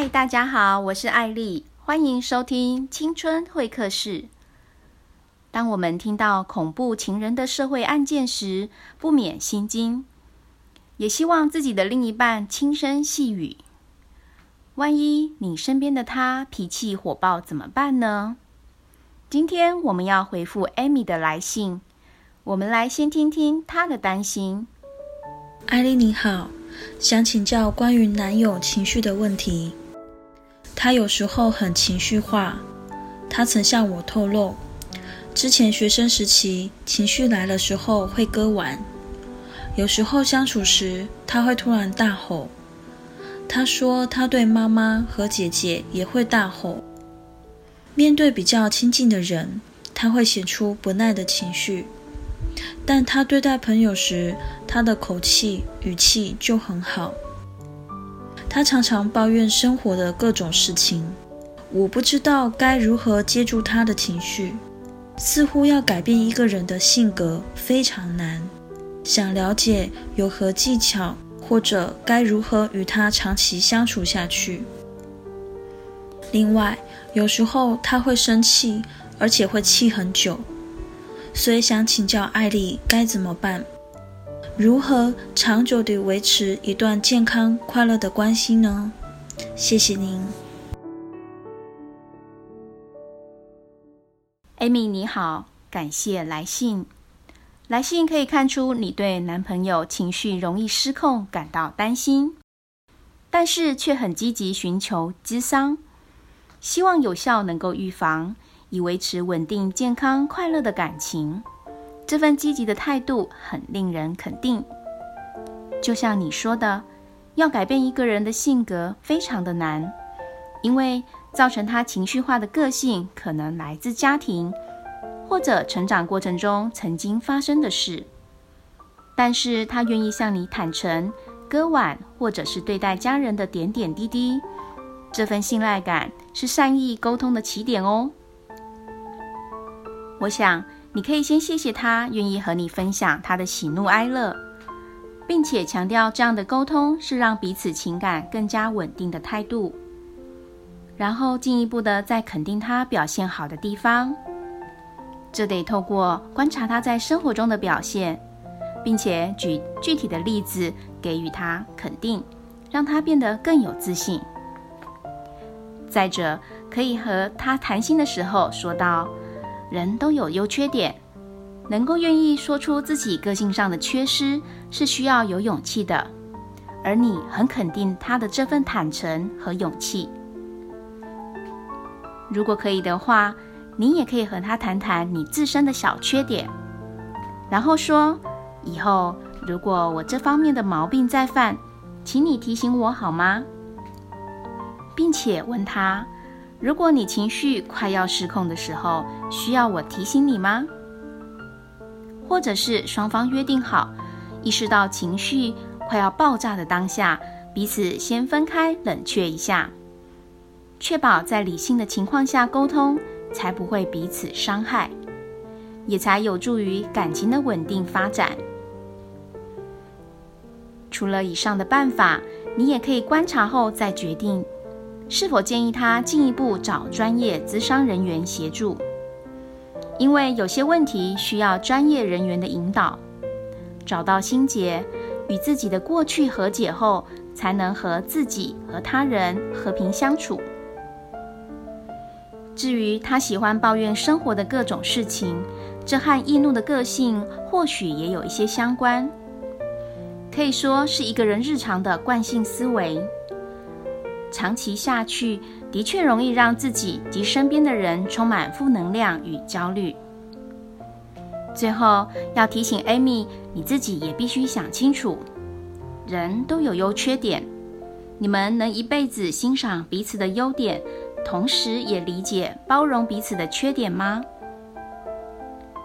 嗨，大家好，我是艾丽，欢迎收听青春会客室。当我们听到恐怖情人的社会案件时，不免心惊，也希望自己的另一半轻声细语。万一你身边的他脾气火爆怎么办呢？今天我们要回复 Amy 的来信，我们来先听听她的担心。艾丽你好。想请教关于男友情绪的问题。他有时候很情绪化，他曾向我透露，之前学生时期情绪来的时候会割腕，有时候相处时他会突然大吼。他说他对妈妈和姐姐也会大吼，面对比较亲近的人，他会显出不耐的情绪。但他对待朋友时，他的口气语气就很好。他常常抱怨生活的各种事情，我不知道该如何接住他的情绪。似乎要改变一个人的性格非常难。想了解有何技巧，或者该如何与他长期相处下去。另外，有时候他会生气，而且会气很久。所以想请教艾丽该怎么办？如何长久地维持一段健康快乐的关系呢？谢谢您，Amy 你好，感谢来信。来信可以看出你对男朋友情绪容易失控感到担心，但是却很积极寻求咨商，希望有效能够预防。以维持稳定、健康、快乐的感情，这份积极的态度很令人肯定。就像你说的，要改变一个人的性格非常的难，因为造成他情绪化的个性可能来自家庭或者成长过程中曾经发生的事。但是他愿意向你坦诚割腕，或者是对待家人的点点滴滴，这份信赖感是善意沟通的起点哦。我想，你可以先谢谢他愿意和你分享他的喜怒哀乐，并且强调这样的沟通是让彼此情感更加稳定的态度。然后进一步的再肯定他表现好的地方，这得透过观察他在生活中的表现，并且举具体的例子给予他肯定，让他变得更有自信。再者，可以和他谈心的时候说到。人都有优缺点，能够愿意说出自己个性上的缺失是需要有勇气的，而你很肯定他的这份坦诚和勇气。如果可以的话，你也可以和他谈谈你自身的小缺点，然后说：“以后如果我这方面的毛病再犯，请你提醒我好吗？”并且问他。如果你情绪快要失控的时候，需要我提醒你吗？或者是双方约定好，意识到情绪快要爆炸的当下，彼此先分开冷却一下，确保在理性的情况下沟通，才不会彼此伤害，也才有助于感情的稳定发展。除了以上的办法，你也可以观察后再决定。是否建议他进一步找专业咨商人员协助？因为有些问题需要专业人员的引导，找到心结，与自己的过去和解后，才能和自己和他人和平相处。至于他喜欢抱怨生活的各种事情，这和易怒的个性或许也有一些相关，可以说是一个人日常的惯性思维。长期下去，的确容易让自己及身边的人充满负能量与焦虑。最后要提醒 Amy，你自己也必须想清楚：人都有优缺点，你们能一辈子欣赏彼此的优点，同时也理解包容彼此的缺点吗？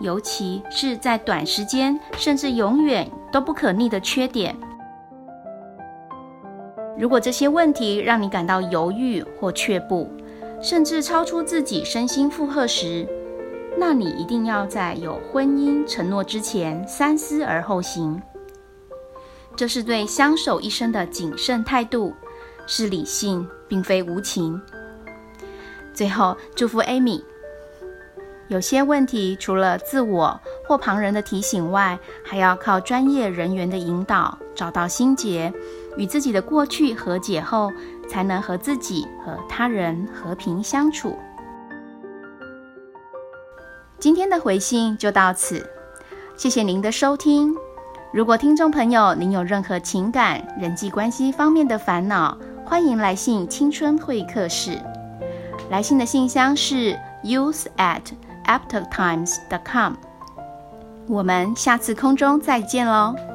尤其是在短时间甚至永远都不可逆的缺点。如果这些问题让你感到犹豫或却步，甚至超出自己身心负荷时，那你一定要在有婚姻承诺之前三思而后行。这是对相守一生的谨慎态度，是理性并非无情。最后，祝福 Amy。有些问题除了自我或旁人的提醒外，还要靠专业人员的引导，找到心结，与自己的过去和解后，才能和自己和他人和平相处。今天的回信就到此，谢谢您的收听。如果听众朋友您有任何情感、人际关系方面的烦恼，欢迎来信青春会客室。来信的信箱是 youth at aptetimes.com。我们下次空中再见喽。